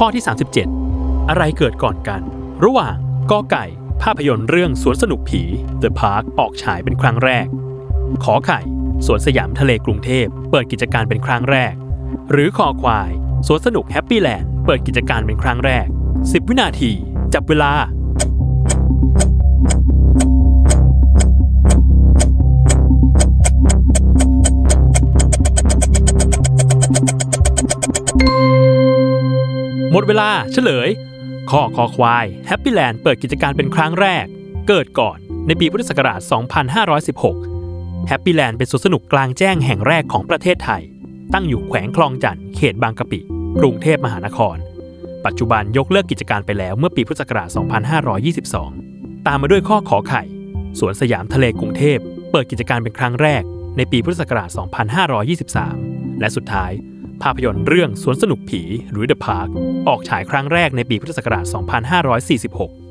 ข้อที่ 37 อะไรเกิดก่อนกัน ระหว่างกอไก่ ภาพยนตร์เรื่องสวนสนุกผี The Park ออกฉายเป็นครั้งแรก ขอไข่สวนสยามทะเลกรุงเทพ เปิดกิจการเป็นครั้งแรก หรือคอควายสวนสนุกแฮปปี้แลนด์เปิดกิจการเป็นครั้งแรก 10 วินาที จับเวลา หมดเวลาเฉลย ข้อคอควายแฮปปี้แลนด์เปิดกิจการเป็นครั้งแรก เกิดก่อนในปีพุทธศักราช 2516 แฮปปี้แลนด์เป็นสวนสนุกกลางแจ้งแห่งแรกของประเทศไทย ตั้งอยู่แขวงคลองจันทน์เขตบางกะปิ กรุงเทพมหานคร ปัจจุบันยกเลิกกิจการไปแล้วเมื่อปีพุทธศักราช 2522 ตามมาด้วยข้อขอไข่ สวนสยามทะเลกรุงเทพ เปิดกิจการเป็นครั้งแรก ในปีพุทธศักราช 2523 และสุดท้าย ภาพยนตร์เรื่องสวนสนุกผีหรือ The Park ออกฉายครั้งแรกในปีพุทธศักราช 2546